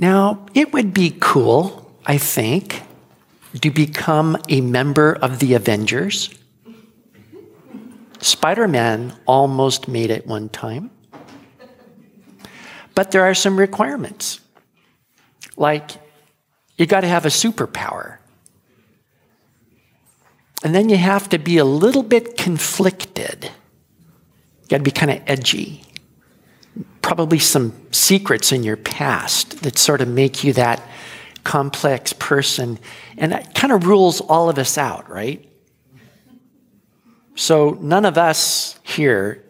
Now, it would be cool, I think, to become a member of the Avengers. Spider Man almost made it one time. But there are some requirements. Like, you got to have a superpower. And then you have to be a little bit conflicted. You got to be kind of edgy. Probably some secrets in your past that sort of make you that complex person. And that kind of rules all of us out, right? So none of us here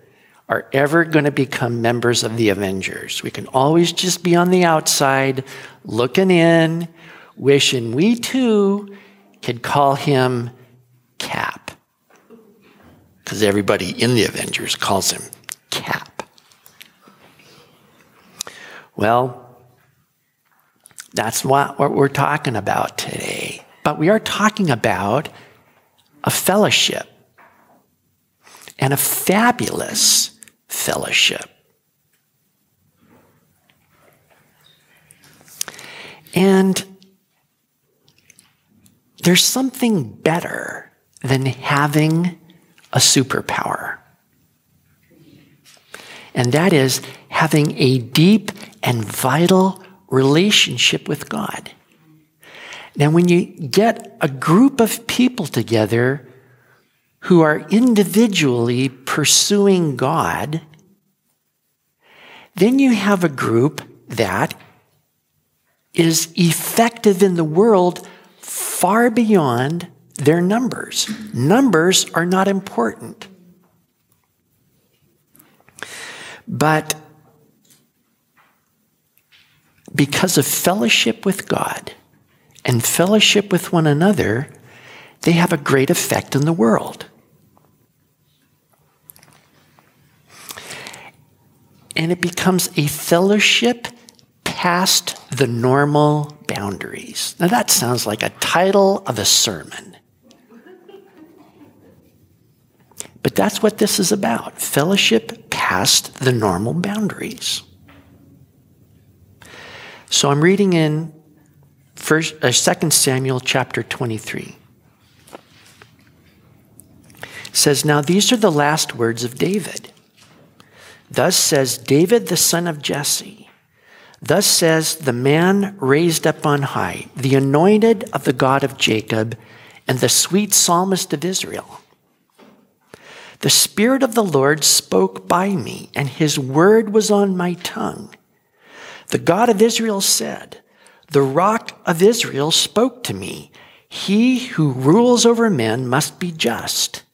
are ever going to become members of the Avengers. We can always just be on the outside, looking in, wishing we too could call him Cap. Because everybody in the Avengers calls him Cap. Well, that's what, what we're talking about today. But we are talking about a fellowship and a fabulous fellowship. And there's something better than having a superpower. And that is having a deep and vital relationship with God. Now, when you get a group of people together who are individually pursuing God, then you have a group that is effective in the world far beyond their numbers. Numbers are not important. But because of fellowship with God and fellowship with one another, they have a great effect in the world. And it becomes a fellowship past the normal boundaries. Now, that sounds like a title of a sermon. But that's what this is about fellowship past the normal boundaries. So I'm reading in first, uh, 2 Samuel chapter 23. It says, Now these are the last words of David. Thus says David the son of Jesse. Thus says the man raised up on high, the anointed of the God of Jacob, and the sweet psalmist of Israel. The Spirit of the Lord spoke by me, and his word was on my tongue. The God of Israel said, The rock of Israel spoke to me. He who rules over men must be just,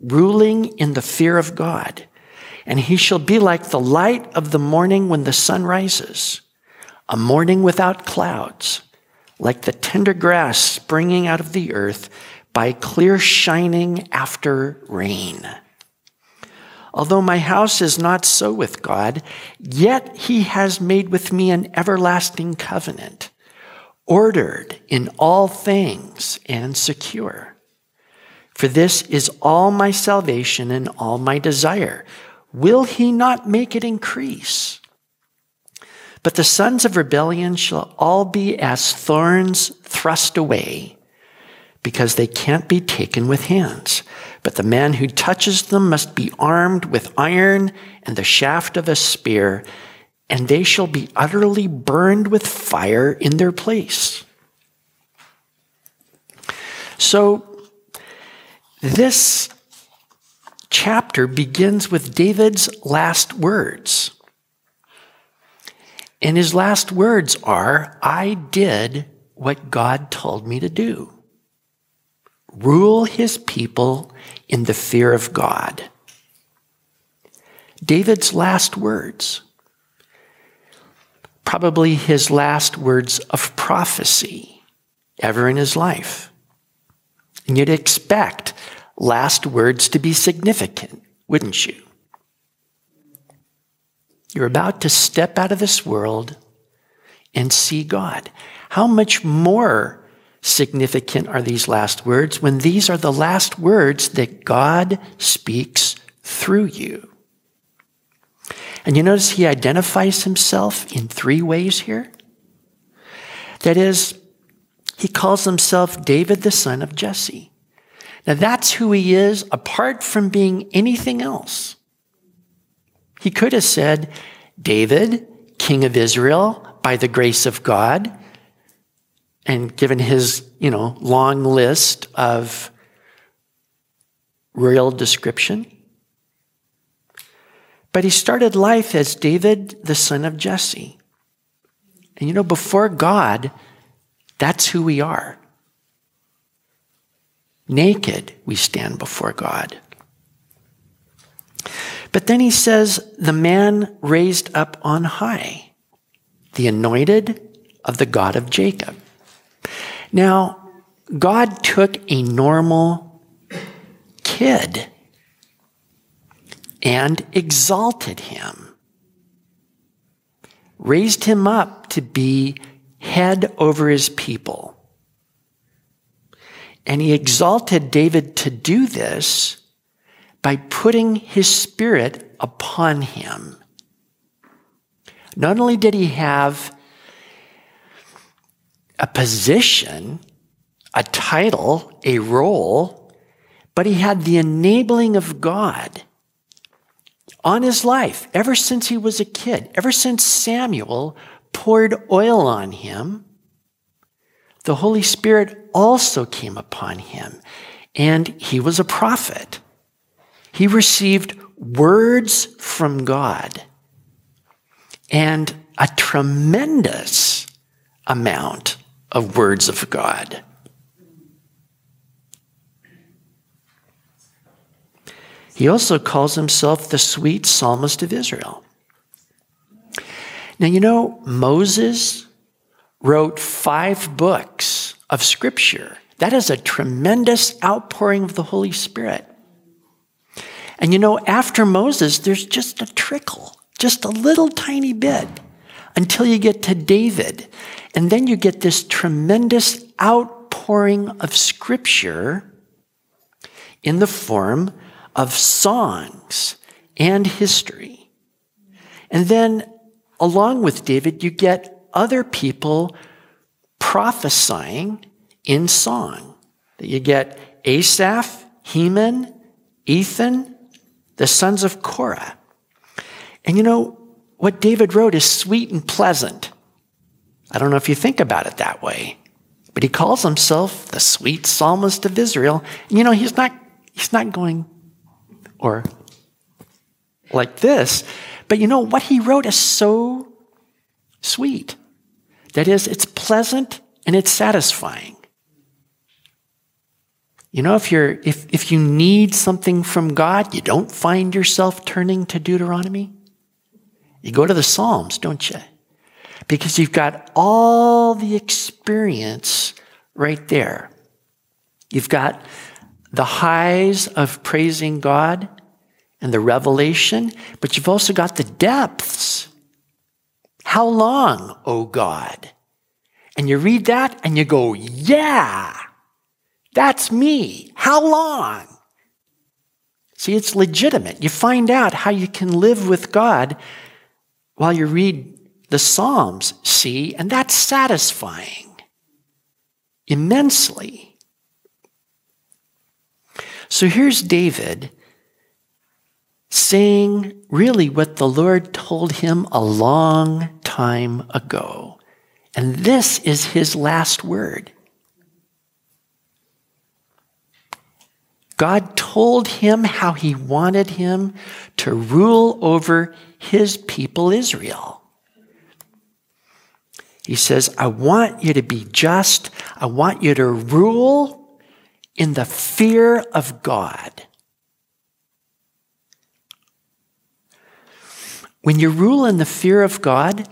ruling in the fear of God. And he shall be like the light of the morning when the sun rises, a morning without clouds, like the tender grass springing out of the earth by clear shining after rain. Although my house is not so with God, yet he has made with me an everlasting covenant, ordered in all things and secure. For this is all my salvation and all my desire. Will he not make it increase? But the sons of rebellion shall all be as thorns thrust away, because they can't be taken with hands. But the man who touches them must be armed with iron and the shaft of a spear, and they shall be utterly burned with fire in their place. So, this chapter begins with David's last words. And his last words are I did what God told me to do rule his people in the fear of God. David's last words, probably his last words of prophecy ever in his life. And you'd expect last words to be significant, wouldn't you? You're about to step out of this world and see God. How much more significant are these last words when these are the last words that God speaks through you? And you notice he identifies himself in three ways here. That is, he calls himself David, the son of Jesse. Now that's who he is apart from being anything else. He could have said, David, king of Israel, by the grace of God, and given his, you know, long list of royal description. But he started life as David, the son of Jesse. And you know, before God, that's who we are. Naked, we stand before God. But then he says, the man raised up on high, the anointed of the God of Jacob. Now, God took a normal kid and exalted him, raised him up to be head over his people. And he exalted David to do this by putting his spirit upon him. Not only did he have a position, a title, a role, but he had the enabling of God on his life ever since he was a kid, ever since Samuel poured oil on him. The Holy Spirit also came upon him, and he was a prophet. He received words from God and a tremendous amount of words of God. He also calls himself the sweet psalmist of Israel. Now, you know, Moses wrote five books of scripture. That is a tremendous outpouring of the Holy Spirit. And you know, after Moses, there's just a trickle, just a little tiny bit until you get to David. And then you get this tremendous outpouring of scripture in the form of songs and history. And then, along with David, you get other people prophesying in song. That you get Asaph, Heman, Ethan, the sons of Korah. And you know, what David wrote is sweet and pleasant. I don't know if you think about it that way, but he calls himself the sweet psalmist of Israel. You know, he's not, he's not going or like this, but you know, what he wrote is so sweet. That is, it's pleasant and it's satisfying. You know, if you're if if you need something from God, you don't find yourself turning to Deuteronomy. You go to the Psalms, don't you? Because you've got all the experience right there. You've got the highs of praising God and the revelation, but you've also got the depths. How long, O oh God? And you read that and you go, yeah, that's me. How long? See, it's legitimate. You find out how you can live with God while you read the Psalms, see, and that's satisfying immensely. So here's David saying really what the Lord told him a long time ago. And this is his last word. God told him how he wanted him to rule over his people Israel. He says, I want you to be just. I want you to rule in the fear of God. When you rule in the fear of God,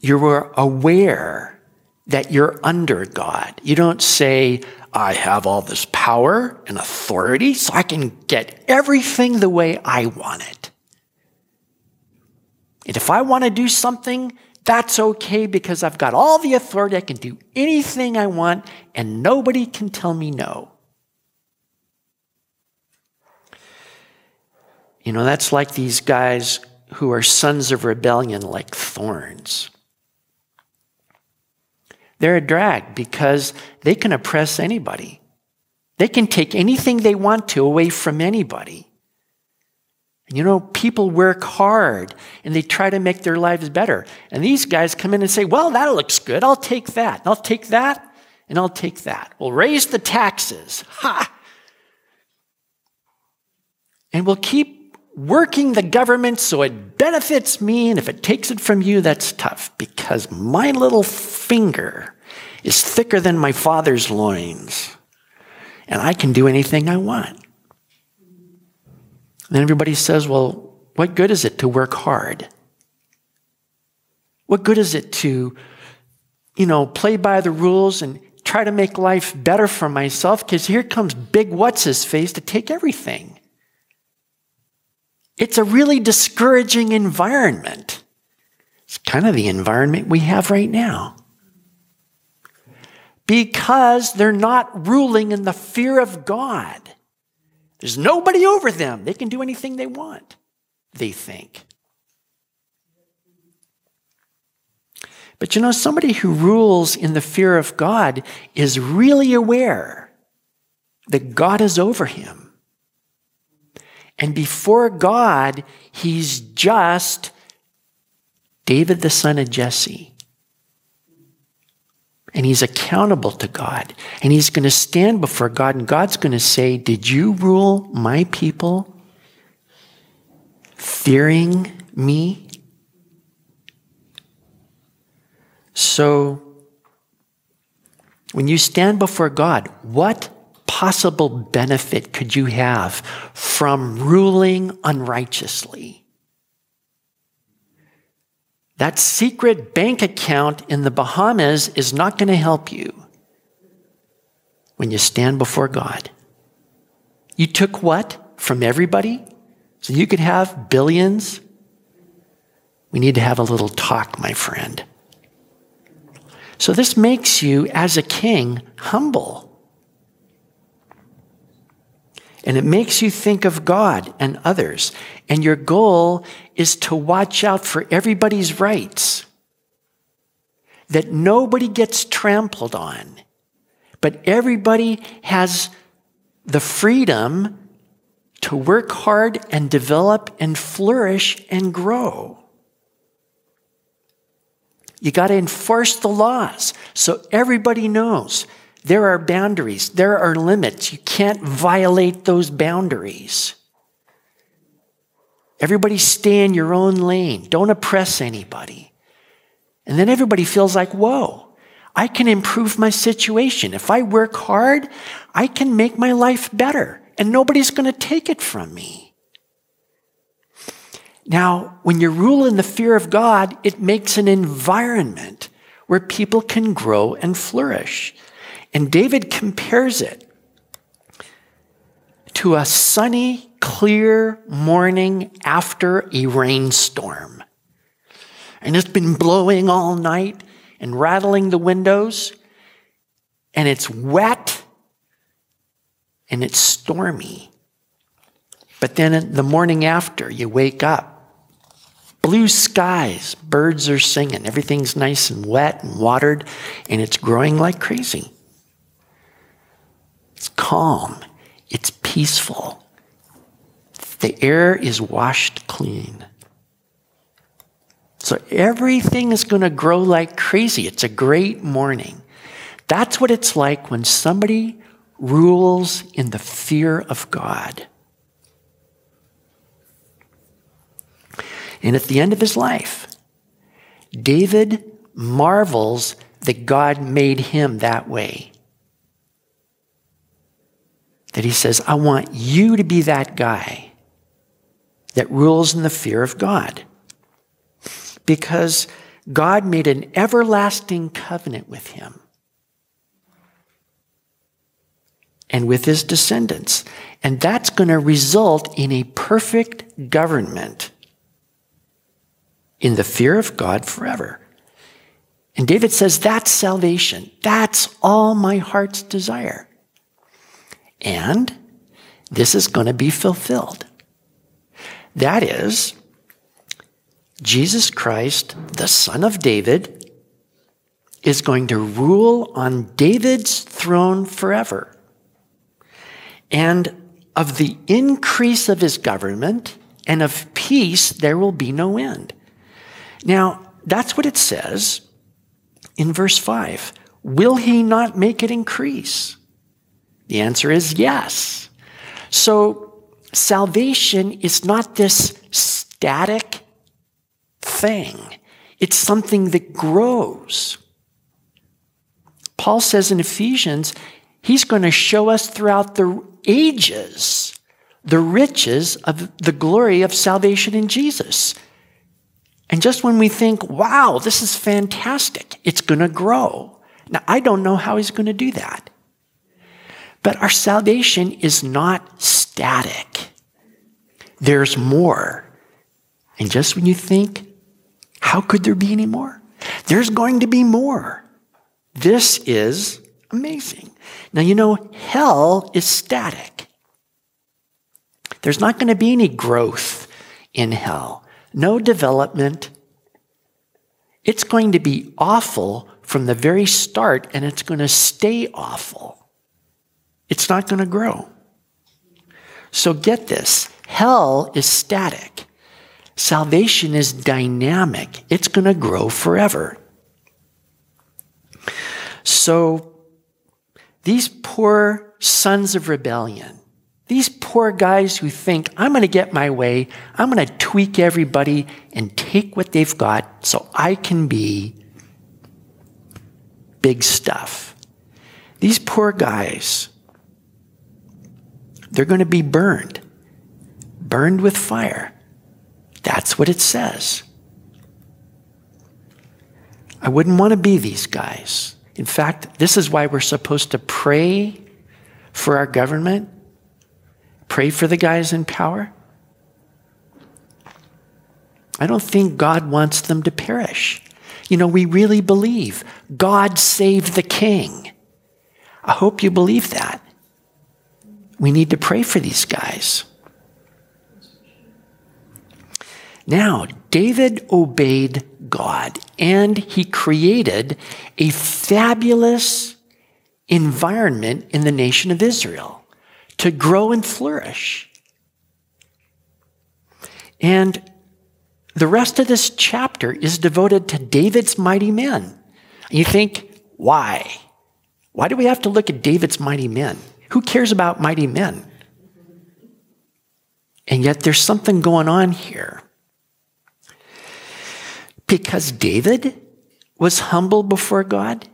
you're aware that you're under God. You don't say, I have all this power and authority, so I can get everything the way I want it. And if I want to do something, that's okay because I've got all the authority. I can do anything I want, and nobody can tell me no. You know, that's like these guys who are sons of rebellion, like thorns. they're a drag because they can oppress anybody. They can take anything they want to away from anybody. And you know, people work hard and they try to make their lives better. And these guys come in and say, Well, that looks good. I'll take that. I'll take that. And I'll take that. We'll raise the taxes. Ha! And we'll keep working the government so it benefits me. And if it takes it from you, that's tough because my little finger is thicker than my father's loins. And I can do anything I want. Then everybody says, well, what good is it to work hard? What good is it to, you know, play by the rules and try to make life better for myself? Because here comes big what's his face to take everything. It's a really discouraging environment. It's kind of the environment we have right now. Because they're not ruling in the fear of God. There's nobody over them. They can do anything they want, they think. But you know, somebody who rules in the fear of God is really aware that God is over him. And before God, he's just David, the son of Jesse. And he's accountable to God. And he's going to stand before God, and God's going to say, Did you rule my people fearing me? So, when you stand before God, what possible benefit could you have from ruling unrighteously? That secret bank account in the Bahamas is not going to help you when you stand before God. You took what from everybody? So you could have billions? We need to have a little talk, my friend. So this makes you, as a king, humble. And it makes you think of God and others. And your goal is to watch out for everybody's rights, that nobody gets trampled on, but everybody has the freedom to work hard and develop and flourish and grow. You got to enforce the laws so everybody knows there are boundaries, there are limits. You can't violate those boundaries. Everybody stay in your own lane. Don't oppress anybody. And then everybody feels like, whoa, I can improve my situation. If I work hard, I can make my life better, and nobody's going to take it from me. Now, when you rule in the fear of God, it makes an environment where people can grow and flourish. And David compares it to a sunny, clear morning after a rainstorm. And it's been blowing all night and rattling the windows, and it's wet and it's stormy. But then the morning after, you wake up. Blue skies, birds are singing, everything's nice and wet and watered, and it's growing like crazy. It's calm. It's peaceful. The air is washed clean. So everything is going to grow like crazy. It's a great morning. That's what it's like when somebody rules in the fear of God. And at the end of his life, David marvels that God made him that way that he says, I want you to be that guy that rules in the fear of God. Because God made an everlasting covenant with him and with his descendants. And that's going to result in a perfect government in the fear of God forever. And David says, That's salvation. That's all my heart's desire. And this is going to be fulfilled. That is, Jesus Christ, the Son of David, is going to rule on David's throne forever. And of the increase of his government and of peace, there will be no end. Now, that's what it says in verse 5. Will he not make it increase? The answer is yes. So, salvation is not this static thing, it's something that grows. Paul says in Ephesians, he's going to show us throughout the ages the riches of the glory of salvation in Jesus. And just when we think, wow, this is fantastic, it's going to grow. Now, I don't know how he's going to do that. But our salvation is not static, there's more. And just when you think, how could there be any more? There's going to be more. This is amazing. Now, you know, hell is static. There's not going to be any growth in hell, no development. It's going to be awful from the very start, and it's going to stay awful. It's not going to grow. So get this hell is static, salvation is dynamic, it's going to grow forever. So these poor sons of rebellion, these poor guys who think, I'm going to get my way, I'm going to tweak everybody and take what they've got so I can be big stuff. These poor guys, they're going to be burned, burned with fire. That's what it says. I wouldn't want to be these guys. In fact, this is why we're supposed to pray for our government, pray for the guys in power. I don't think God wants them to perish. You know, we really believe God saved the king. I hope you believe that. We need to pray for these guys. Now, David obeyed God and he created a fabulous environment in the nation of Israel to grow and flourish. And the rest of this chapter is devoted to David's mighty men. You think, why? Why do we have to look at David's mighty men? Who cares about mighty men? And yet there's something going on here. Because David was humble before God,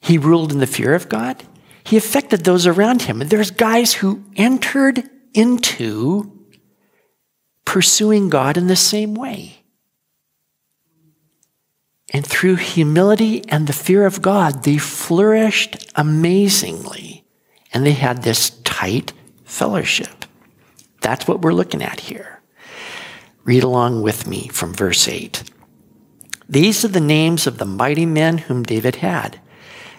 he ruled in the fear of God, he affected those around him. And there's guys who entered into pursuing God in the same way. And through humility and the fear of God, they flourished amazingly. And they had this tight fellowship. That's what we're looking at here. Read along with me from verse 8. These are the names of the mighty men whom David had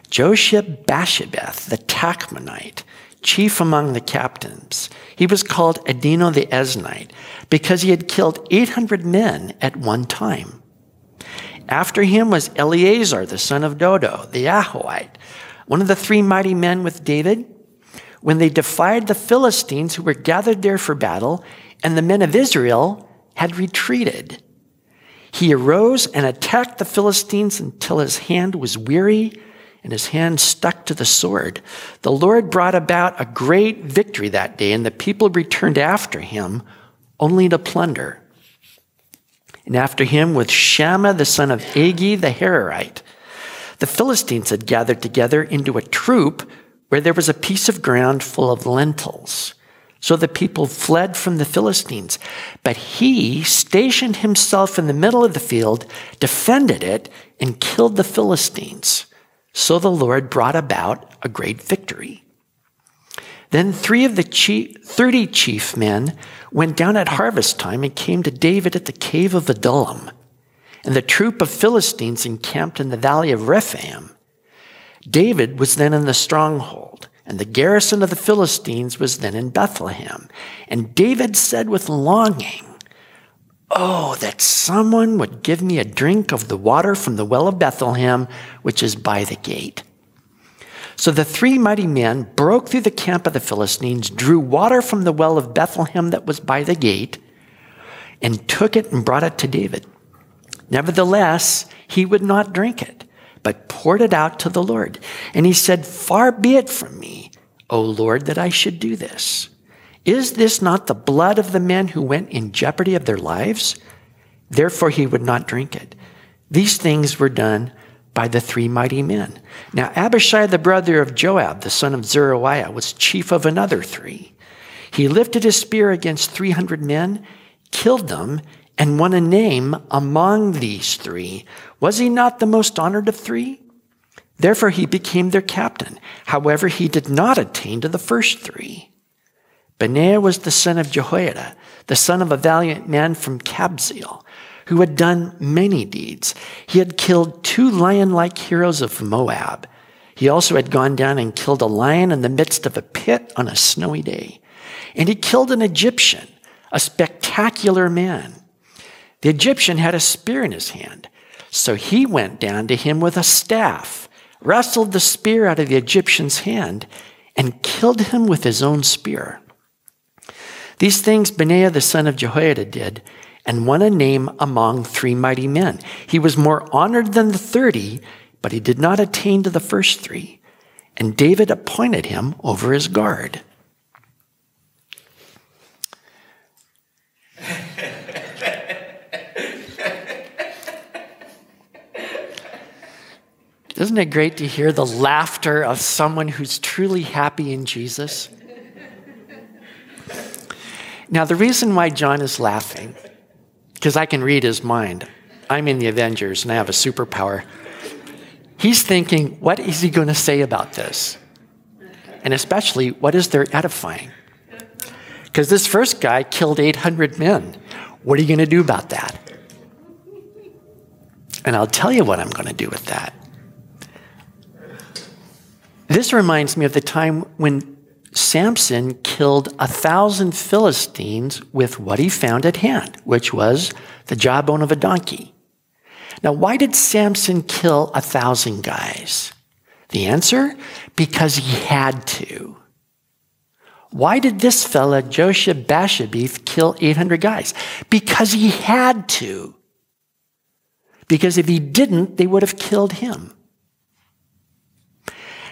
Josheb Basshebeth, the Tachmonite, chief among the captains. He was called Adino the Eznite because he had killed 800 men at one time. After him was Eleazar, the son of Dodo, the Ahohite, one of the three mighty men with David. When they defied the Philistines who were gathered there for battle, and the men of Israel had retreated. He arose and attacked the Philistines until his hand was weary and his hand stuck to the sword. The Lord brought about a great victory that day, and the people returned after him only to plunder. And after him with Shammah the son of Agi the Hararite. The Philistines had gathered together into a troop where there was a piece of ground full of lentils. So the people fled from the Philistines. But he stationed himself in the middle of the field, defended it, and killed the Philistines. So the Lord brought about a great victory. Then three of the chief, 30 chief men went down at harvest time and came to David at the cave of Adullam. And the troop of Philistines encamped in the valley of Rephaim. David was then in the stronghold, and the garrison of the Philistines was then in Bethlehem. And David said with longing, Oh, that someone would give me a drink of the water from the well of Bethlehem, which is by the gate. So the three mighty men broke through the camp of the Philistines, drew water from the well of Bethlehem that was by the gate, and took it and brought it to David. Nevertheless, he would not drink it, but poured it out to the Lord. And he said, Far be it from me, O Lord, that I should do this. Is this not the blood of the men who went in jeopardy of their lives? Therefore, he would not drink it. These things were done by the three mighty men. Now, Abishai, the brother of Joab, the son of Zeruiah, was chief of another three. He lifted his spear against 300 men, killed them, and won a name among these three. Was he not the most honored of three? Therefore, he became their captain. However, he did not attain to the first three. Benaiah was the son of Jehoiada, the son of a valiant man from Kabzeel, who had done many deeds. He had killed two lion like heroes of Moab. He also had gone down and killed a lion in the midst of a pit on a snowy day. And he killed an Egyptian, a spectacular man. The Egyptian had a spear in his hand. So he went down to him with a staff, wrestled the spear out of the Egyptian's hand, and killed him with his own spear. These things Benaiah the son of Jehoiada did, and won a name among three mighty men. He was more honored than the thirty, but he did not attain to the first three. And David appointed him over his guard. Isn't it great to hear the laughter of someone who's truly happy in Jesus? Now, the reason why John is laughing, because I can read his mind. I'm in the Avengers and I have a superpower. He's thinking, what is he going to say about this? And especially, what is there edifying? Because this first guy killed 800 men. What are you going to do about that? And I'll tell you what I'm going to do with that. This reminds me of the time when Samson killed a thousand Philistines with what he found at hand, which was the jawbone of a donkey. Now, why did Samson kill a thousand guys? The answer? Because he had to. Why did this fella, Josheb Basshebeth, kill 800 guys? Because he had to. Because if he didn't, they would have killed him.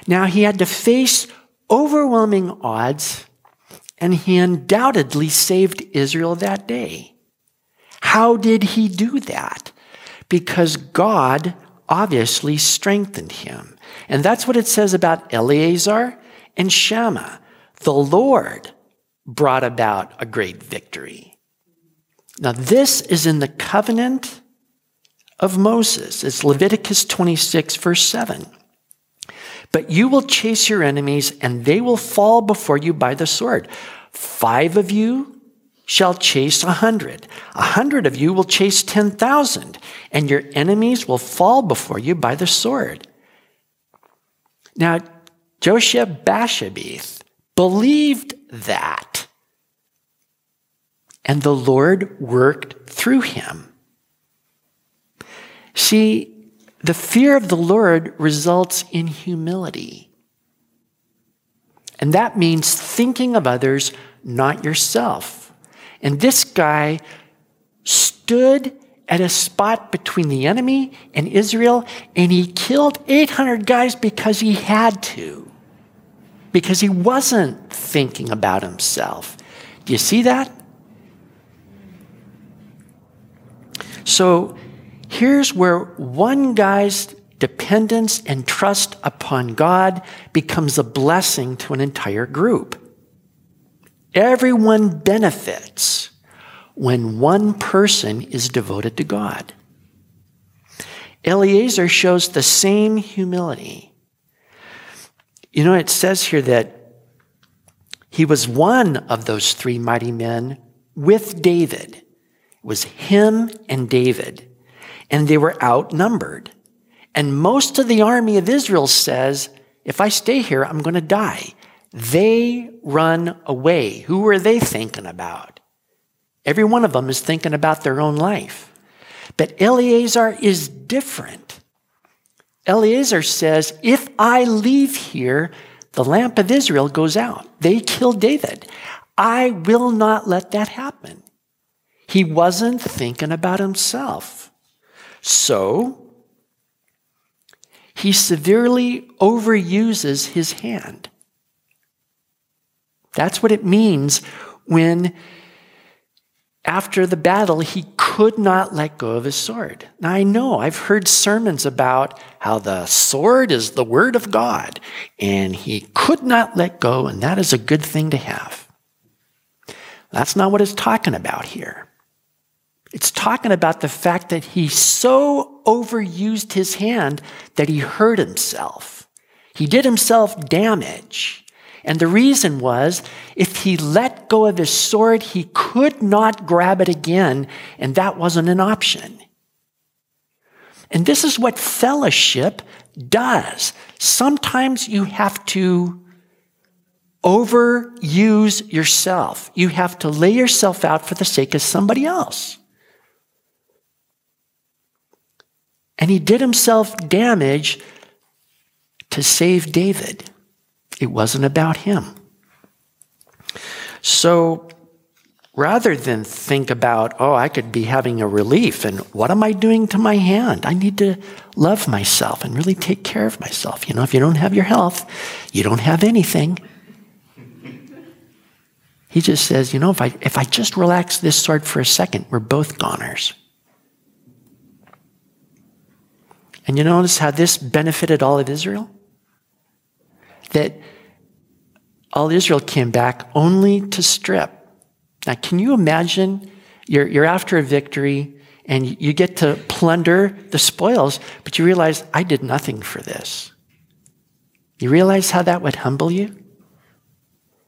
Now, he had to face overwhelming odds, and he undoubtedly saved Israel that day. How did he do that? Because God obviously strengthened him. And that's what it says about Eleazar and Shammah. The Lord brought about a great victory. Now, this is in the covenant of Moses. It's Leviticus 26, verse 7. But you will chase your enemies, and they will fall before you by the sword. Five of you shall chase a hundred. A hundred of you will chase ten thousand, and your enemies will fall before you by the sword. Now, Josheb Basshebeth believed that, and the Lord worked through him. See, the fear of the Lord results in humility. And that means thinking of others, not yourself. And this guy stood at a spot between the enemy and Israel, and he killed 800 guys because he had to, because he wasn't thinking about himself. Do you see that? So Here's where one guy's dependence and trust upon God becomes a blessing to an entire group. Everyone benefits when one person is devoted to God. Eleazar shows the same humility. You know, it says here that he was one of those three mighty men with David. It was him and David and they were outnumbered. And most of the army of Israel says, if I stay here, I'm going to die. They run away. Who were they thinking about? Every one of them is thinking about their own life. But Eleazar is different. Eleazar says, If I leave here, the lamp of Israel goes out. They kill David. I will not let that happen. He wasn't thinking about himself. So, he severely overuses his hand. That's what it means when after the battle, he could not let go of his sword. Now, I know I've heard sermons about how the sword is the word of God, and he could not let go, and that is a good thing to have. That's not what it's talking about here. It's talking about the fact that he so overused his hand that he hurt himself. He did himself damage. And the reason was if he let go of his sword, he could not grab it again, and that wasn't an option. And this is what fellowship does. Sometimes you have to overuse yourself, you have to lay yourself out for the sake of somebody else. And he did himself damage to save David. It wasn't about him. So rather than think about, oh, I could be having a relief and what am I doing to my hand? I need to love myself and really take care of myself. You know, if you don't have your health, you don't have anything. He just says, you know, if I, if I just relax this sword for a second, we're both goners. And you notice how this benefited all of Israel? that all Israel came back only to strip. Now, can you imagine you're, you're after a victory and you get to plunder the spoils, but you realize, I did nothing for this. You realize how that would humble you?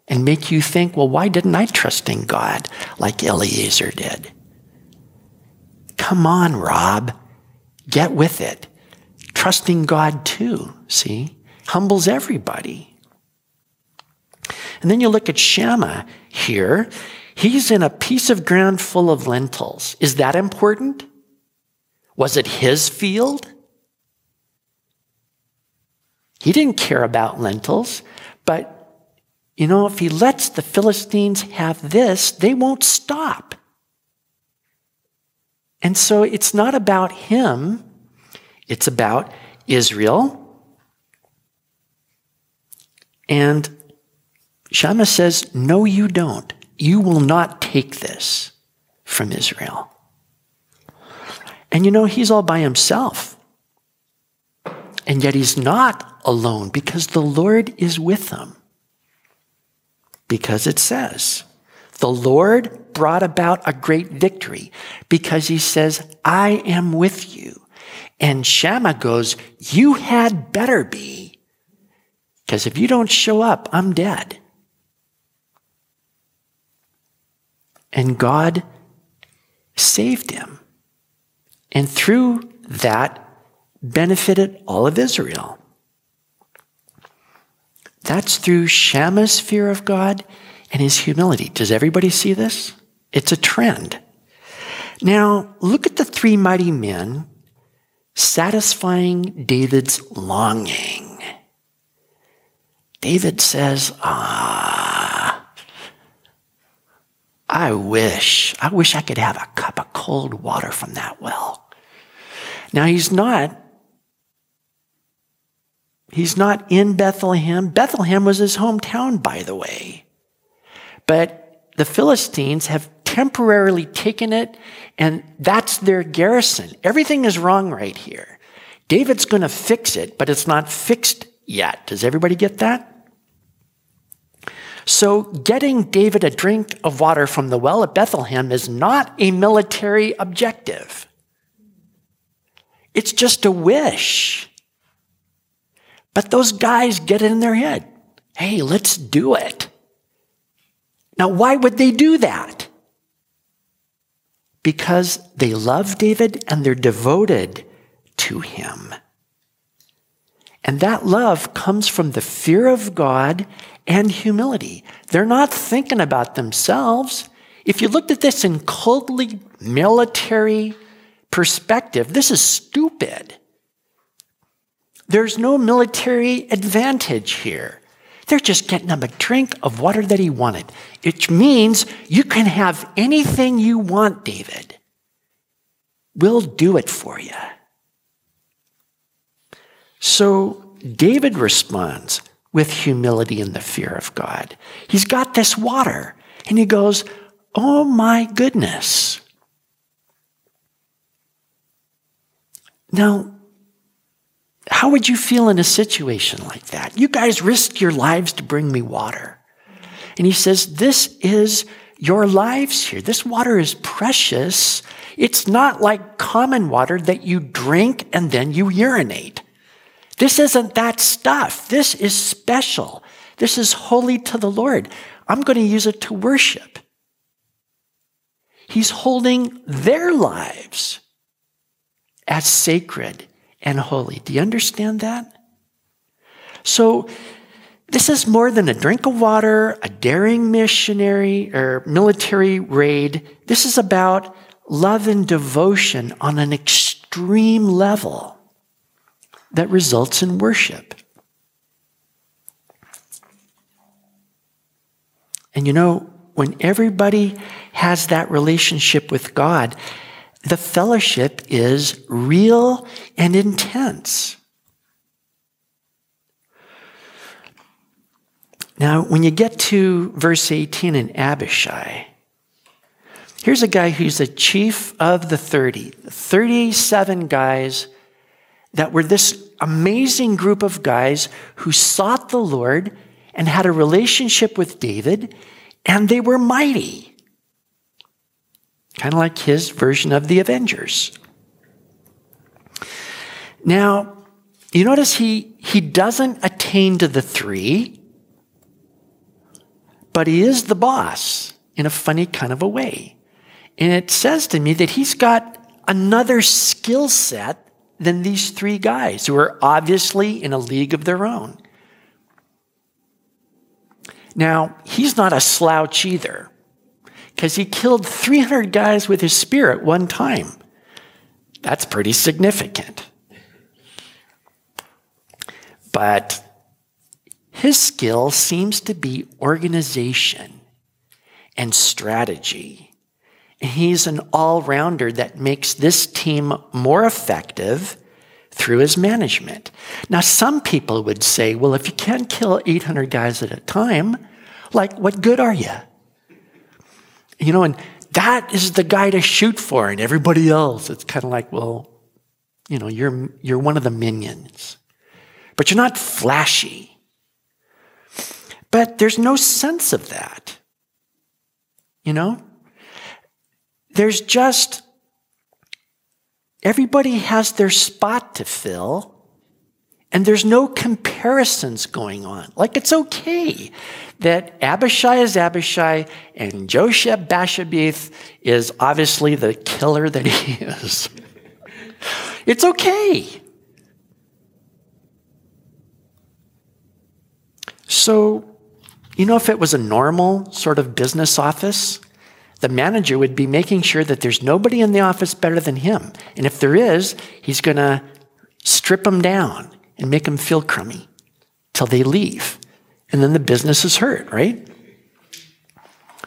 And make you think, well, why didn't I trust in God like Eleazar did? Come on, Rob. Get with it. Trusting God too, see? humbles everybody. And then you look at Shammah here. He's in a piece of ground full of lentils. Is that important? Was it his field? He didn't care about lentils, but you know, if he lets the Philistines have this, they won't stop. And so it's not about him, it's about Israel and Shammah says, No, you don't. You will not take this from Israel. And you know, he's all by himself. And yet he's not alone because the Lord is with him. Because it says, the Lord brought about a great victory because he says, I am with you. And Shammah goes, You had better be. Because if you don't show up, I'm dead. And God saved him. And through that, benefited all of Israel. That's through Shammah's fear of God and his humility. Does everybody see this? It's a trend. Now, look at the three mighty men satisfying David's longing. David says, Ah, I wish, I wish I could have a cup of cold water from that well. Now he's not. He's not in Bethlehem. Bethlehem was his hometown, by the way. But the Philistines have temporarily taken it, and that's their garrison. Everything is wrong right here. David's going to fix it, but it's not fixed yet. Does everybody get that? So, getting David a drink of water from the well at Bethlehem is not a military objective. It's just a wish. But those guys get it in their head hey, let's do it. Now, why would they do that? Because they love David and they're devoted to him. And that love comes from the fear of God and humility. They're not thinking about themselves. If you looked at this in coldly military perspective, this is stupid. There's no military advantage here. They're just getting him a drink of water that he wanted, which means you can have anything you want, David. We'll do it for you. So David responds with humility and the fear of God. He's got this water, and he goes, Oh my goodness. Now, how would you feel in a situation like that? You guys risked your lives to bring me water. And he says, This is your lives here. This water is precious. It's not like common water that you drink and then you urinate. This isn't that stuff. This is special. This is holy to the Lord. I'm going to use it to worship. He's holding their lives as sacred and holy. Do you understand that? So, this is more than a drink of water, a daring missionary or military raid. This is about love and devotion on an extreme level that results in worship. And you know, when everybody has that relationship with God, the fellowship is real and intense. Now, when you get to verse 18 in Abishai, here's a guy who's the chief of the 30, 37 guys that were this amazing group of guys who sought the Lord and had a relationship with David, and they were mighty. Kind of like his version of the Avengers. Now, you notice he, he doesn't attain to the three, but he is the boss in a funny kind of a way. And it says to me that he's got another skill set than these three guys who are obviously in a league of their own. Now, he's not a slouch either because he killed 300 guys with his spear at one time. That's pretty significant. But his skill seems to be organization and strategy. He's an all rounder that makes this team more effective through his management. Now, some people would say, well, if you can't kill 800 guys at a time, like, what good are you? You know, and that is the guy to shoot for, and everybody else, it's kind of like, well, you know, you're, you're one of the minions, but you're not flashy. But there's no sense of that. You know? There's just, everybody has their spot to fill. And there's no comparisons going on. Like it's okay that Abishai is Abishai and Josheb Basshebeth is obviously the killer that he is. it's okay. So, you know, if it was a normal sort of business office, the manager would be making sure that there's nobody in the office better than him. And if there is, he's going to strip them down and make them feel crummy till they leave. And then the business is hurt, right?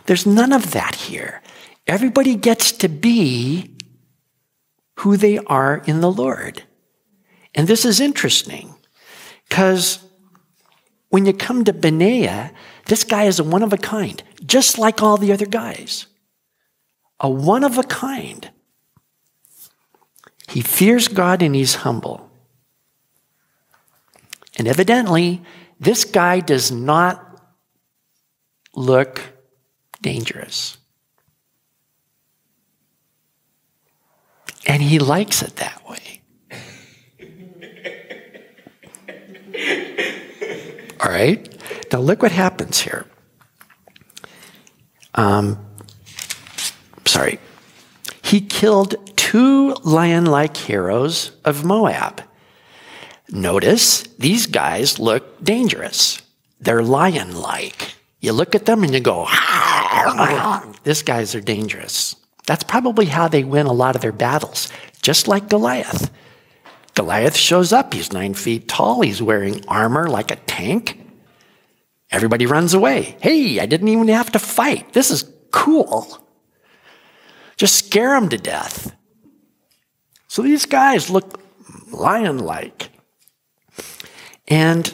There's none of that here. Everybody gets to be who they are in the Lord. And this is interesting because when you come to Benaiah, this guy is a one of a kind, just like all the other guys. A one of a kind. He fears God and he's humble. And evidently, this guy does not look dangerous. And he likes it that way. All right? Now, look what happens here. Um, sorry. He killed two lion like heroes of Moab. Notice these guys look dangerous. They're lion like. You look at them and you go, this guys are dangerous. That's probably how they win a lot of their battles, just like Goliath. Goliath shows up. He's nine feet tall. He's wearing armor like a tank. Everybody runs away. Hey, I didn't even have to fight. This is cool. Just scare him to death. So these guys look lion like. And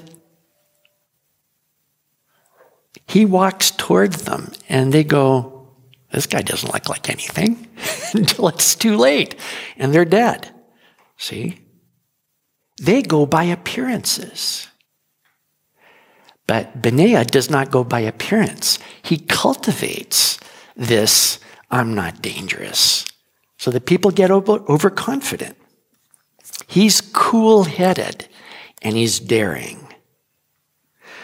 he walks towards them, and they go, This guy doesn't look like anything until it's too late, and they're dead. See? They go by appearances. But Benaiah does not go by appearance. He cultivates this I'm not dangerous. So the people get over, overconfident. He's cool headed and he's daring.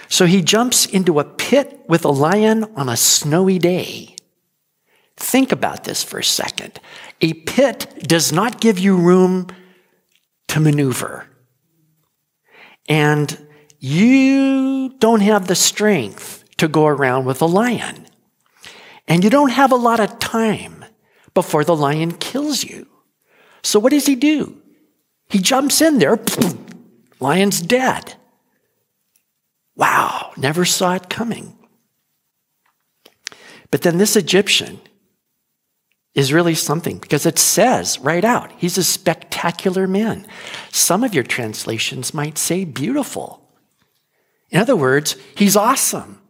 So he jumps into a pit with a lion on a snowy day. Think about this for a second. A pit does not give you room to maneuver. And you don't have the strength to go around with a lion. And you don't have a lot of time before the lion kills you. So what does he do? He jumps in there, lion's dead. Wow, never saw it coming. But then this Egyptian is really something because it says right out, he's a spectacular man. Some of your translations might say beautiful. In other words, he's awesome.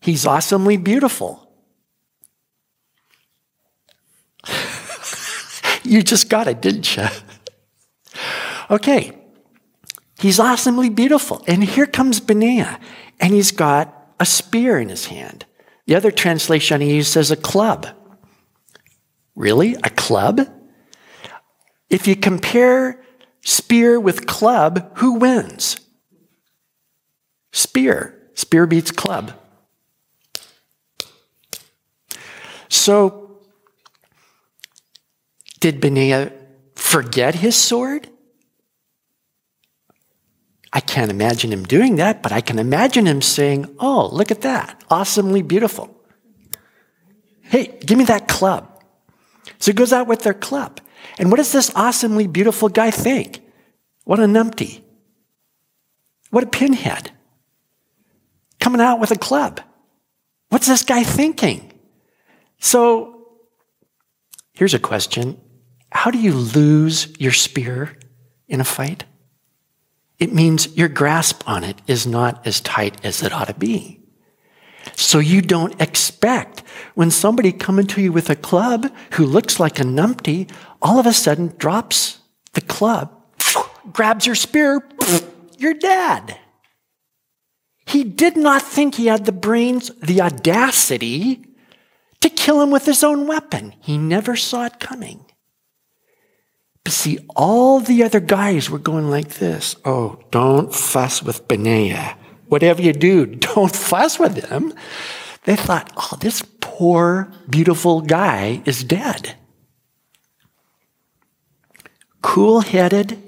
He's awesomely beautiful. you just got it, didn't you? Okay. He's awesomely beautiful. And here comes Benaiah, and he's got a spear in his hand. The other translation he used says a club. Really? A club? If you compare spear with club, who wins? Spear. Spear beats club. So, did Benaiah forget his sword? I can't imagine him doing that, but I can imagine him saying, Oh, look at that. Awesomely beautiful. Hey, give me that club. So he goes out with their club. And what does this awesomely beautiful guy think? What a numpty. What a pinhead. Coming out with a club. What's this guy thinking? So here's a question How do you lose your spear in a fight? It means your grasp on it is not as tight as it ought to be. So you don't expect when somebody coming to you with a club who looks like a numpty, all of a sudden drops the club, grabs your spear, you're dead. He did not think he had the brains, the audacity to kill him with his own weapon. He never saw it coming. But see, all the other guys were going like this Oh, don't fuss with Benaiah. Whatever you do, don't fuss with him. They thought, Oh, this poor, beautiful guy is dead. Cool headed,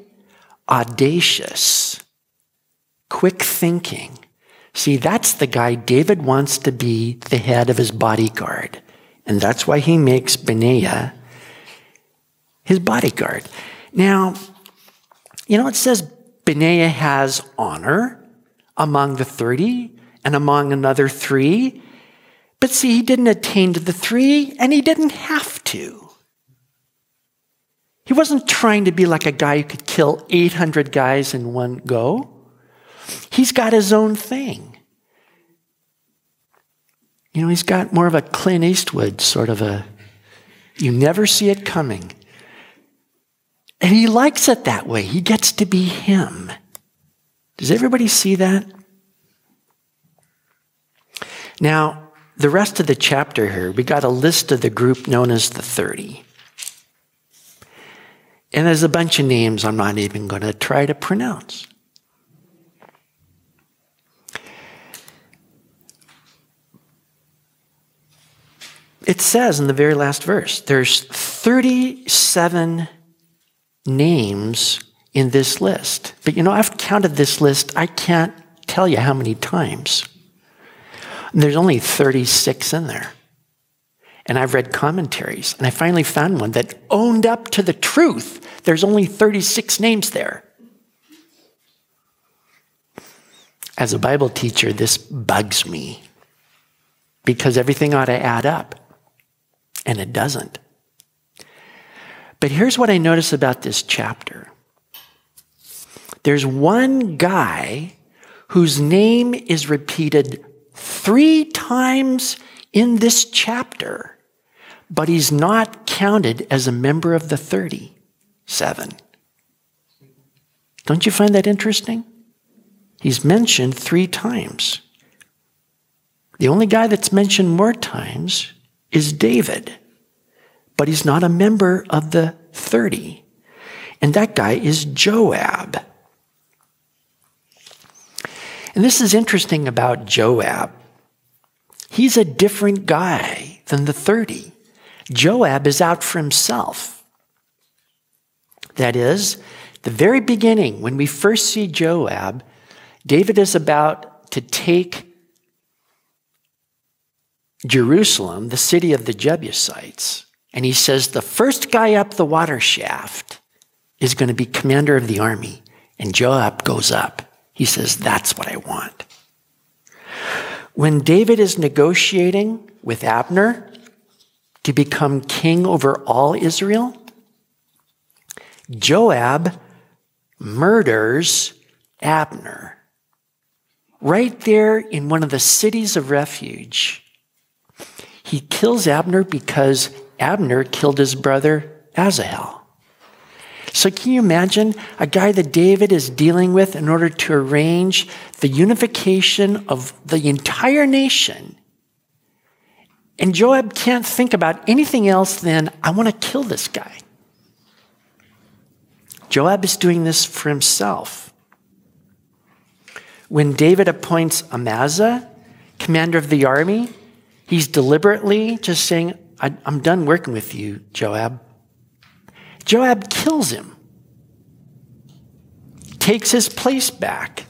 audacious, quick thinking. See, that's the guy David wants to be the head of his bodyguard. And that's why he makes Benaiah his bodyguard. Now, you know, it says Benaiah has honor among the 30 and among another three. But see, he didn't attain to the three, and he didn't have to. He wasn't trying to be like a guy who could kill 800 guys in one go. He's got his own thing. You know, he's got more of a Clint Eastwood sort of a, you never see it coming. And he likes it that way. He gets to be him. Does everybody see that? Now, the rest of the chapter here, we got a list of the group known as the 30. And there's a bunch of names I'm not even going to try to pronounce. It says in the very last verse, there's 37 names in this list. But you know, I've counted this list, I can't tell you how many times. And there's only 36 in there. And I've read commentaries, and I finally found one that owned up to the truth. There's only 36 names there. As a Bible teacher, this bugs me because everything ought to add up, and it doesn't. But here's what I notice about this chapter there's one guy whose name is repeated three times in this chapter, but he's not counted as a member of the 37. Don't you find that interesting? He's mentioned three times. The only guy that's mentioned more times is David, but he's not a member of the 30. And that guy is Joab. And this is interesting about Joab. He's a different guy than the 30. Joab is out for himself. That is, the very beginning, when we first see Joab, David is about to take Jerusalem, the city of the Jebusites. And he says, the first guy up the water shaft is going to be commander of the army. And Joab goes up. He says, that's what I want. When David is negotiating with Abner to become king over all Israel, Joab murders Abner right there in one of the cities of refuge. He kills Abner because Abner killed his brother Asahel. So, can you imagine a guy that David is dealing with in order to arrange the unification of the entire nation? And Joab can't think about anything else than, I want to kill this guy. Joab is doing this for himself. When David appoints Amasa, commander of the army, He's deliberately just saying, I'm done working with you, Joab. Joab kills him, takes his place back.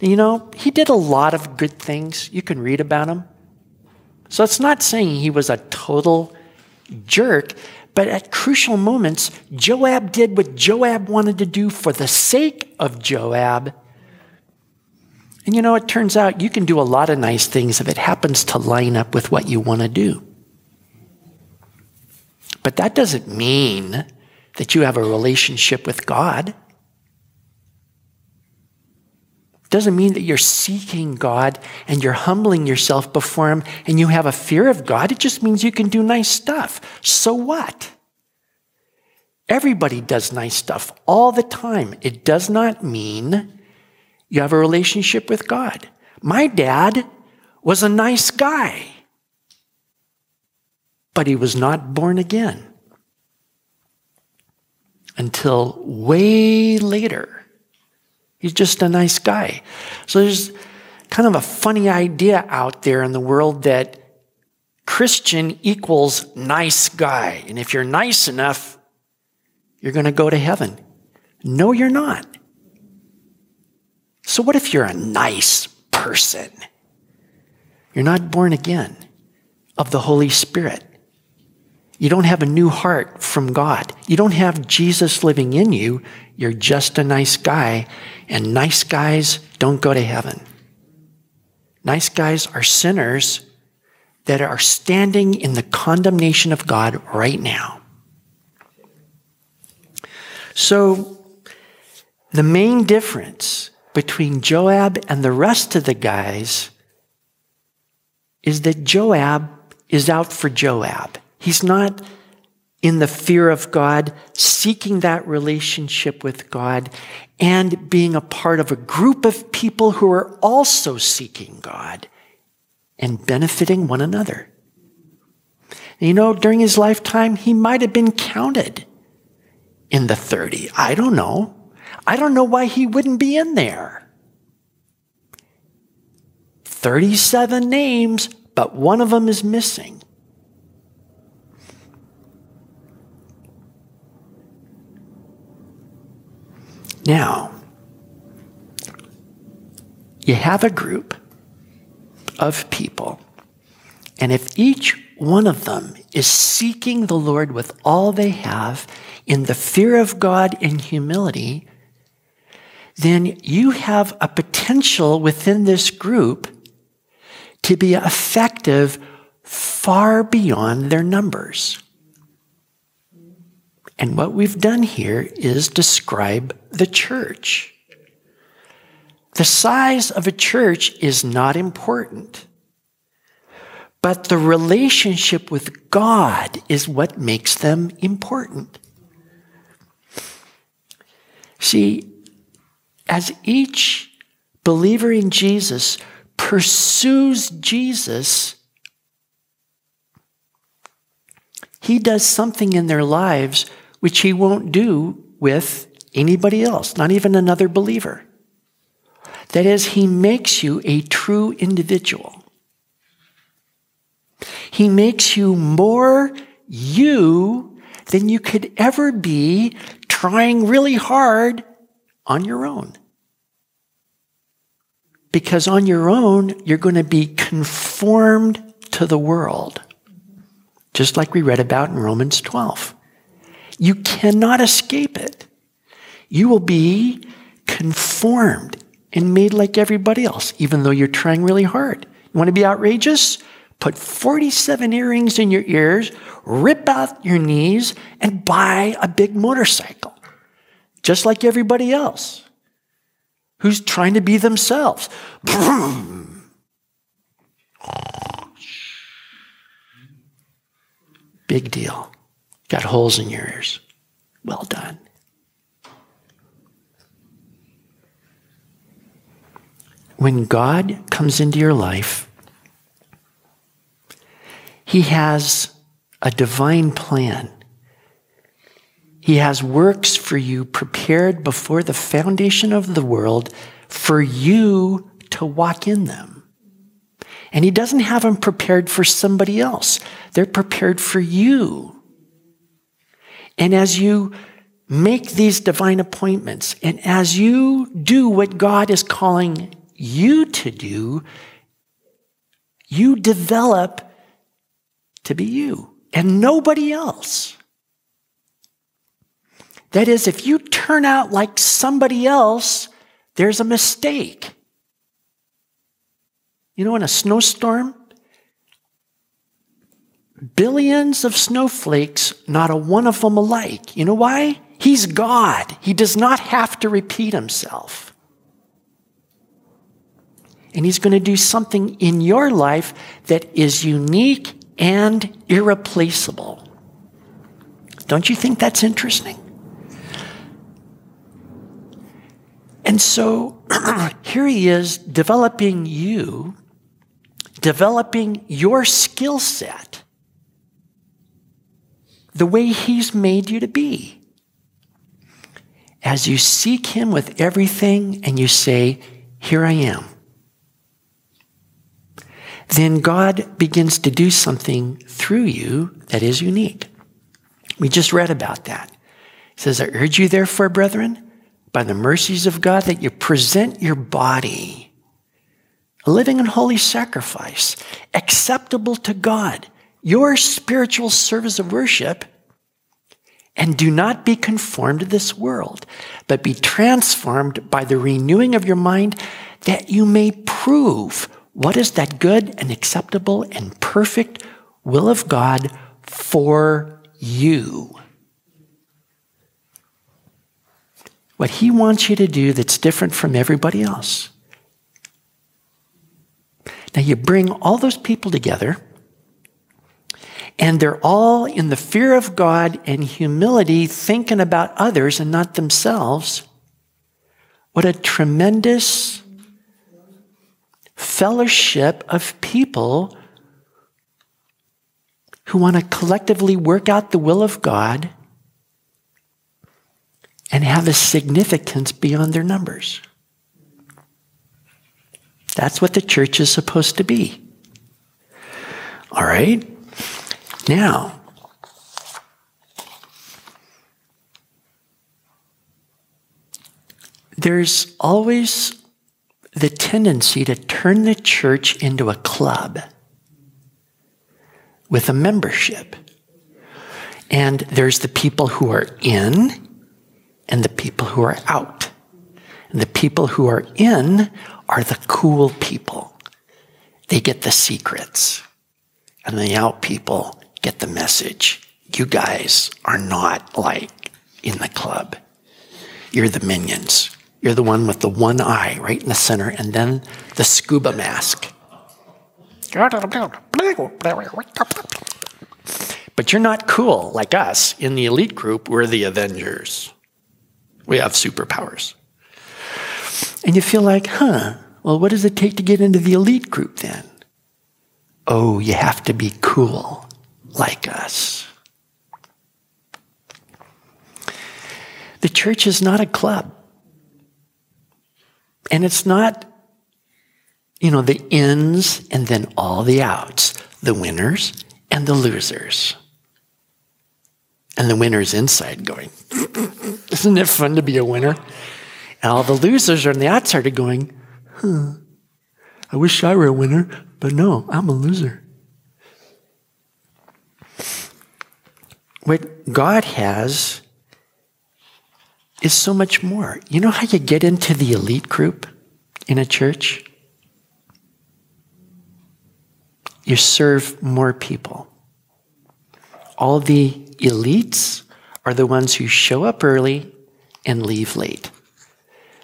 You know, he did a lot of good things. You can read about him. So it's not saying he was a total jerk, but at crucial moments, Joab did what Joab wanted to do for the sake of Joab and you know, it turns out you can do a lot of nice things if it happens to line up with what you want to do. But that doesn't mean that you have a relationship with God. It doesn't mean that you're seeking God and you're humbling yourself before Him and you have a fear of God. It just means you can do nice stuff. So what? Everybody does nice stuff all the time. It does not mean you have a relationship with God. My dad was a nice guy, but he was not born again until way later. He's just a nice guy. So there's kind of a funny idea out there in the world that Christian equals nice guy. And if you're nice enough, you're going to go to heaven. No, you're not. So, what if you're a nice person? You're not born again of the Holy Spirit. You don't have a new heart from God. You don't have Jesus living in you. You're just a nice guy, and nice guys don't go to heaven. Nice guys are sinners that are standing in the condemnation of God right now. So, the main difference between Joab and the rest of the guys is that Joab is out for Joab. He's not in the fear of God, seeking that relationship with God, and being a part of a group of people who are also seeking God and benefiting one another. You know, during his lifetime, he might have been counted in the 30. I don't know. I don't know why he wouldn't be in there. 37 names, but one of them is missing. Now, you have a group of people. And if each one of them is seeking the Lord with all they have in the fear of God and humility, then you have a potential within this group to be effective far beyond their numbers. And what we've done here is describe the church. The size of a church is not important, but the relationship with God is what makes them important. See, as each believer in Jesus pursues Jesus, he does something in their lives which he won't do with anybody else, not even another believer. That is, he makes you a true individual. He makes you more you than you could ever be trying really hard on your own. Because on your own, you're going to be conformed to the world, just like we read about in Romans 12. You cannot escape it. You will be conformed and made like everybody else, even though you're trying really hard. You want to be outrageous? Put 47 earrings in your ears, rip out your knees, and buy a big motorcycle, just like everybody else who's trying to be themselves. Big deal. Got holes in your ears. Well done. When God comes into your life, He has a divine plan he has works for you prepared before the foundation of the world for you to walk in them. And He doesn't have them prepared for somebody else, they're prepared for you. And as you make these divine appointments, and as you do what God is calling you to do, you develop to be you and nobody else. That is, if you turn out like somebody else, there's a mistake. You know, in a snowstorm, billions of snowflakes, not a one of them alike. You know why? He's God. He does not have to repeat himself. And he's going to do something in your life that is unique and irreplaceable. Don't you think that's interesting? And so here he is developing you, developing your skill set the way he's made you to be. As you seek him with everything and you say, Here I am, then God begins to do something through you that is unique. We just read about that. He says, I urge you, therefore, brethren, by the mercies of God that you present your body a living and holy sacrifice, acceptable to God, your spiritual service of worship, and do not be conformed to this world, but be transformed by the renewing of your mind that you may prove what is that good and acceptable and perfect will of God for you. What He wants you to do that's different from everybody else. Now, you bring all those people together, and they're all in the fear of God and humility, thinking about others and not themselves. What a tremendous fellowship of people who want to collectively work out the will of God and have a significance beyond their numbers. That's what the church is supposed to be. All right? Now, there's always the tendency to turn the church into a club with a membership. And there's the people who are in and the people who are out. And the people who are in are the cool people. They get the secrets. And the out people get the message. You guys are not like in the club. You're the minions. You're the one with the one eye right in the center, and then the scuba mask. But you're not cool like us in the elite group. We're the Avengers. We have superpowers. And you feel like, huh, well, what does it take to get into the elite group then? Oh, you have to be cool like us. The church is not a club. And it's not, you know, the ins and then all the outs, the winners and the losers. And the winner's inside going, Isn't it fun to be a winner? And all the losers are on the outside going, Huh, I wish I were a winner, but no, I'm a loser. What God has is so much more. You know how you get into the elite group in a church? You serve more people. All the elites are the ones who show up early and leave late.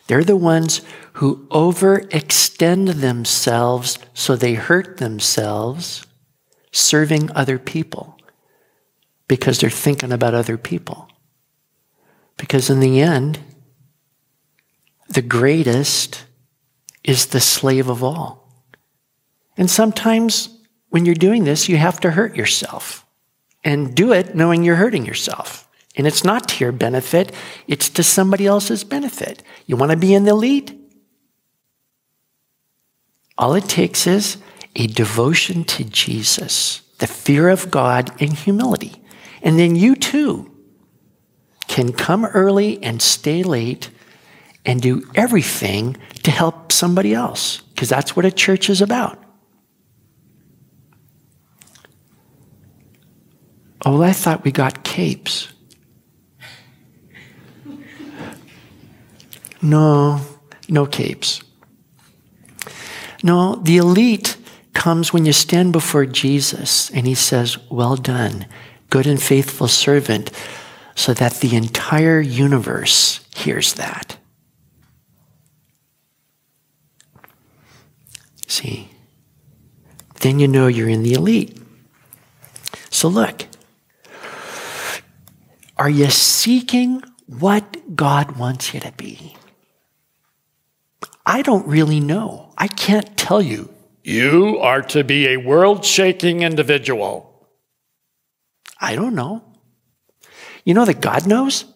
They're the ones who overextend themselves so they hurt themselves serving other people because they're thinking about other people. Because in the end, the greatest is the slave of all. And sometimes when you're doing this, you have to hurt yourself and do it knowing you're hurting yourself. And it's not to your benefit, it's to somebody else's benefit. You want to be in the lead? All it takes is a devotion to Jesus, the fear of God, and humility. And then you too can come early and stay late and do everything to help somebody else, because that's what a church is about. Oh, I thought we got capes. No, no capes. No, the elite comes when you stand before Jesus and he says, Well done, good and faithful servant so that the entire universe hears that. See? Then you know you're in the elite. So look, are you seeking what God wants you to be? I don't really know. I can't tell you. You are to be a world shaking individual. I don't know. You know that God knows?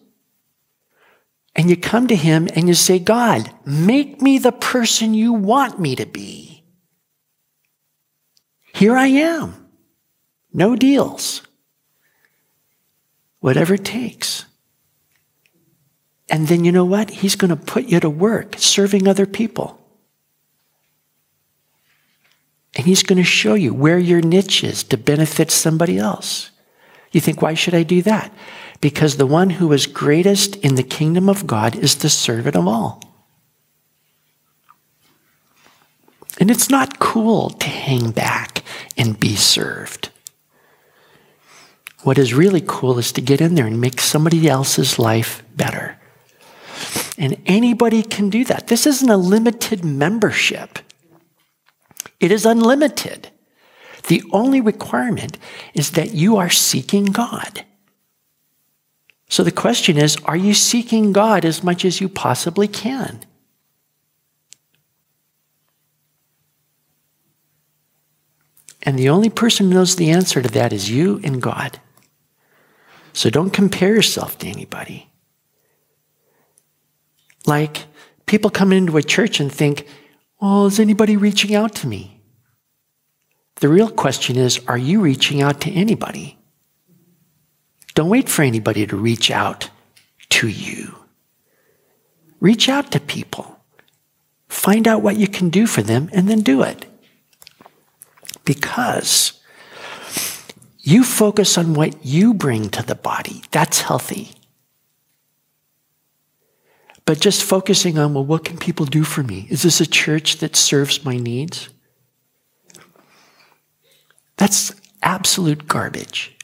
And you come to Him and you say, God, make me the person you want me to be. Here I am. No deals. Whatever it takes. And then you know what? He's going to put you to work serving other people. And he's going to show you where your niche is to benefit somebody else. You think, why should I do that? because the one who is greatest in the kingdom of God is the servant of all. And it's not cool to hang back and be served. What is really cool is to get in there and make somebody else's life better. And anybody can do that. This isn't a limited membership, it is unlimited. The only requirement is that you are seeking God. So the question is are you seeking God as much as you possibly can? And the only person who knows the answer to that is you and God. So don't compare yourself to anybody. Like people come into a church and think, well, is anybody reaching out to me? The real question is, are you reaching out to anybody? Don't wait for anybody to reach out to you. Reach out to people. Find out what you can do for them and then do it. Because you focus on what you bring to the body. That's healthy. But just focusing on, well, what can people do for me? Is this a church that serves my needs? That's absolute garbage.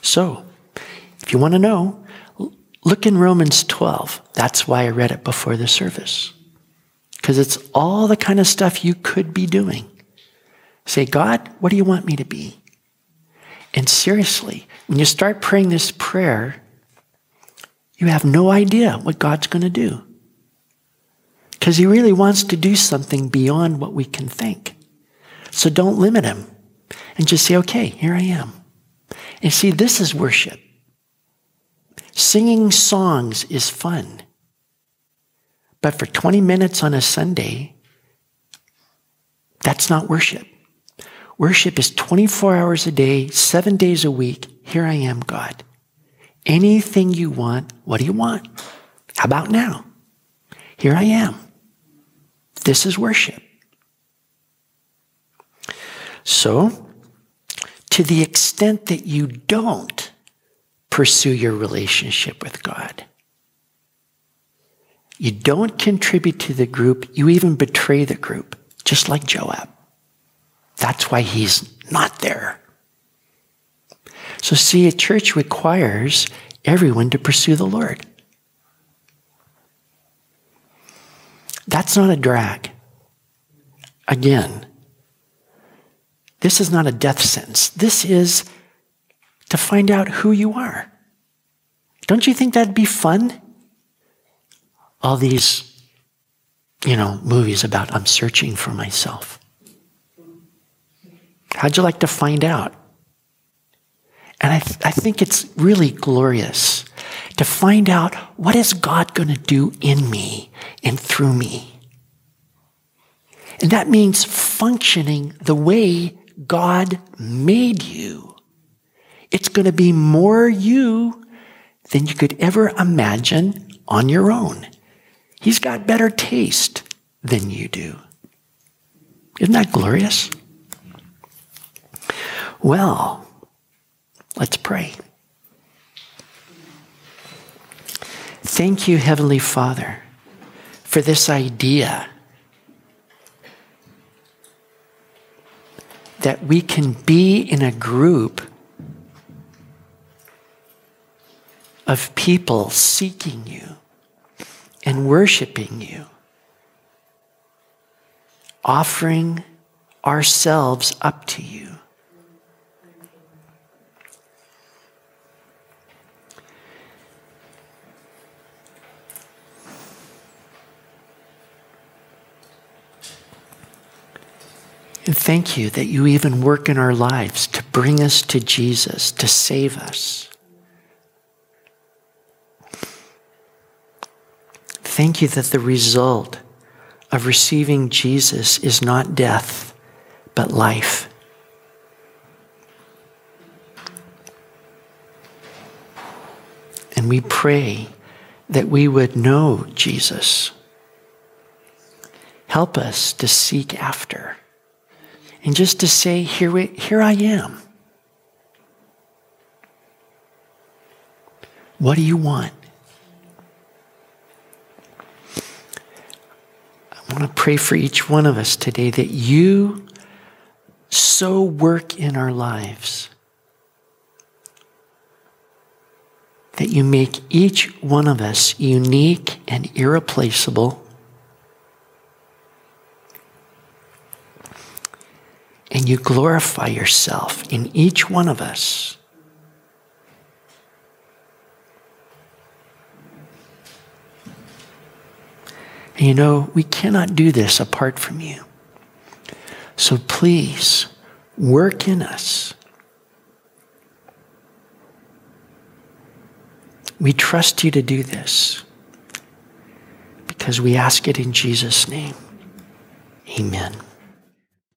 So, if you want to know, look in Romans 12. That's why I read it before the service. Because it's all the kind of stuff you could be doing. Say, God, what do you want me to be? And seriously, when you start praying this prayer, you have no idea what God's going to do. Because He really wants to do something beyond what we can think. So don't limit Him and just say, okay, here I am. And see, this is worship. Singing songs is fun. But for 20 minutes on a Sunday, that's not worship. Worship is 24 hours a day, seven days a week. Here I am, God. Anything you want, what do you want? How about now? Here I am. This is worship. So, to the extent that you don't pursue your relationship with God, you don't contribute to the group, you even betray the group, just like Joab. That's why he's not there. So, see, a church requires everyone to pursue the Lord. That's not a drag. Again, this is not a death sentence. This is to find out who you are. Don't you think that'd be fun? All these, you know, movies about I'm searching for myself. How'd you like to find out? And I, th- I think it's really glorious to find out what is God going to do in me and through me. And that means functioning the way God made you. It's going to be more you than you could ever imagine on your own. He's got better taste than you do. Isn't that glorious? Well, let's pray. Thank you, Heavenly Father, for this idea that we can be in a group of people seeking you and worshiping you, offering ourselves up to you. And thank you that you even work in our lives to bring us to Jesus, to save us. Thank you that the result of receiving Jesus is not death, but life. And we pray that we would know Jesus. Help us to seek after and just to say, here, we, here I am. What do you want? I want to pray for each one of us today that you so work in our lives that you make each one of us unique and irreplaceable and you glorify yourself in each one of us. And you know, we cannot do this apart from you. So please, work in us. We trust you to do this because we ask it in Jesus' name. Amen.